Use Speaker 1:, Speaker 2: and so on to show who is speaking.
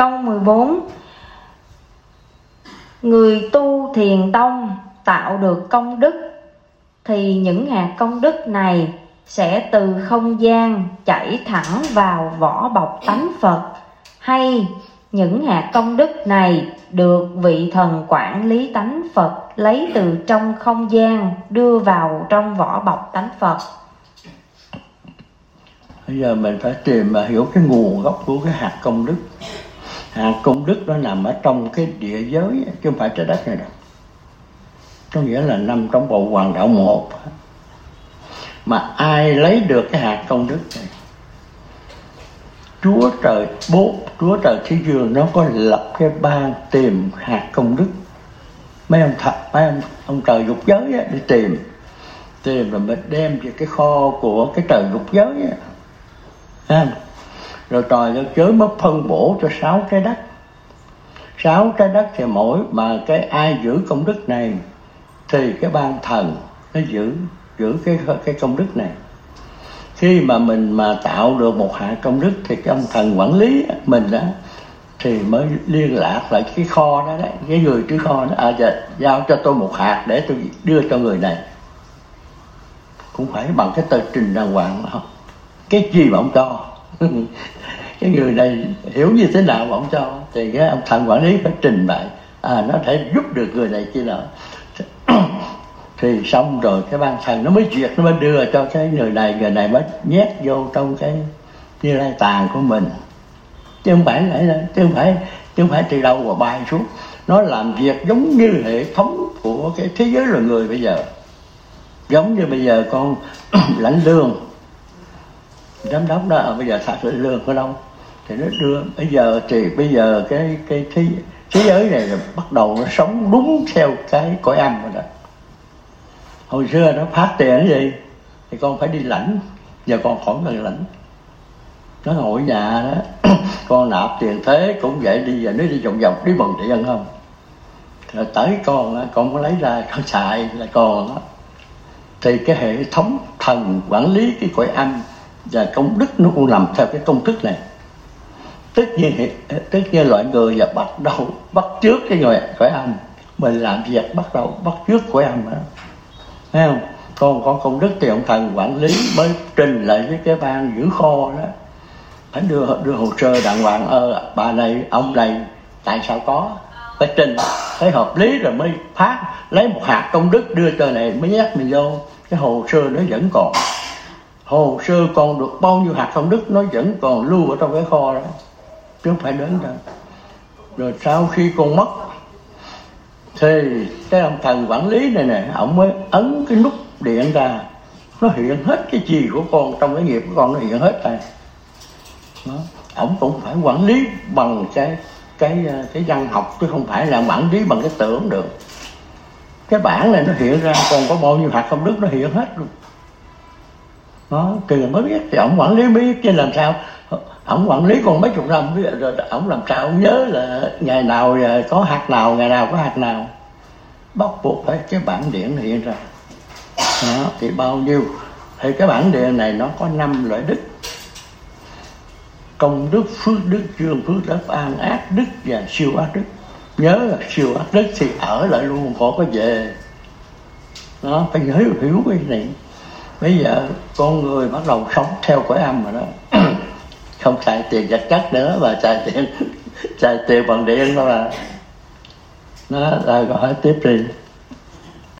Speaker 1: câu 14 người tu thiền tông tạo được công đức, thì những hạt công đức này sẽ từ không gian chảy thẳng vào vỏ bọc tánh Phật, hay những hạt công đức này được vị thần quản lý tánh Phật lấy từ trong không gian đưa vào trong vỏ bọc tánh Phật.
Speaker 2: Bây giờ mình phải tìm mà hiểu cái nguồn gốc của cái hạt công đức. Hạt công đức nó nằm ở trong cái địa giới chứ không phải trái đất này đâu. Có nghĩa là nằm trong bộ hoàng đạo một. Mà ai lấy được cái hạt công đức này Chúa trời bố Chúa trời thế dương nó có lập cái ban tìm hạt công đức mấy ông thật mấy ông, ông trời dục giới á, đi tìm tìm rồi mình đem về cái kho của cái trời dục giới á. À, rồi trời nó giới mới phân bổ cho sáu trái đất. Sáu trái đất thì mỗi mà cái ai giữ công đức này thì cái ban thần nó giữ giữ cái cái công đức này. Khi mà mình mà tạo được một hạt công đức thì cái ông thần quản lý mình đó thì mới liên lạc lại cái kho đó đấy, cái người cái kho đó. À giờ giao cho tôi một hạt để tôi đưa cho người này. Cũng phải bằng cái tờ trình đàng hoàng không? Cái gì mà ông cho? cái người này hiểu như thế nào mà ông cho? Thì cái ông thần quản lý phải trình bày. À nó thể giúp được người này kia nào. Thì xong rồi, cái ban thần nó mới duyệt, nó mới đưa cho cái người này. Người này mới nhét vô trong cái như lai tàn của mình. Chứ không phải lại chứ không phải, chứ không phải từ đâu mà bay xuống. Nó làm việc giống như hệ thống của cái thế giới loài người bây giờ. Giống như bây giờ con lãnh lương giám đốc đó bây giờ thật lãnh lương có đâu thì nó đưa bây giờ thì bây giờ cái cái thế, thế giới này bắt đầu nó sống đúng theo cái cõi âm rồi đó. Hồi xưa nó phát tiền cái gì thì con phải đi lãnh giờ con khỏi cần lãnh. Nó ngồi nhà đó con nạp tiền thế cũng vậy đi giờ nó đi vòng vòng đi bằng dân không? Rồi tới con con có lấy ra con xài là còn đó thì cái hệ thống thần quản lý cái cõi âm và công đức nó cũng làm theo cái công thức này. Tất nhiên tất nhiên loại người là bắt đầu, bắt trước cái người khỏe âm mình làm việc bắt đầu, bắt trước khỏe âm đó thấy không? Con có công đức thì ông thần quản lý mới trình lại với cái ban giữ kho đó. Phải đưa đưa hồ sơ đàng hoàng ơ bà này, ông này, tại sao có? Phải trình, thấy hợp lý rồi mới phát, lấy một hạt công đức đưa cho này mới nhét mình vô. Cái hồ sơ nó vẫn còn hồ sơ còn được bao nhiêu hạt công đức, nó vẫn còn lưu ở trong cái kho đó. Chứ không phải đến đâu. Rồi sau khi con mất, thì cái ông thần quản lý này nè, ông mới ấn cái nút điện ra. Nó hiện hết cái gì của con, trong cái nghiệp của con nó hiện hết rồi. Đó. ông cũng phải quản lý bằng cái cái cái văn học, chứ không phải là quản lý bằng cái tưởng được. Cái bản này nó hiện ra, còn có bao nhiêu hạt công đức nó hiện hết luôn đó thì mới biết thì ông quản lý biết chứ làm sao. Ông quản lý còn mấy chục năm rồi ông làm sao ông nhớ là ngày nào ờ, có hạt nào ngày nào có hạt nào. Bắt buộc phải cái bản điện hiện ra. Đó, thì bao nhiêu. Thì cái bản điện này nó có năm loại đức. Công đức phước đức dương phước đức an ác đức và siêu ác đức. Nhớ là siêu ác đức thì ở lại luôn không có về. Đó phải nhớ hiểu cái này bây giờ con người bắt đầu sống theo cõi âm rồi đó. Không xài tiền vật chất nữa và xài tiền xài tiền bằng điện thôi mà nó rồi gọi tiếp đi.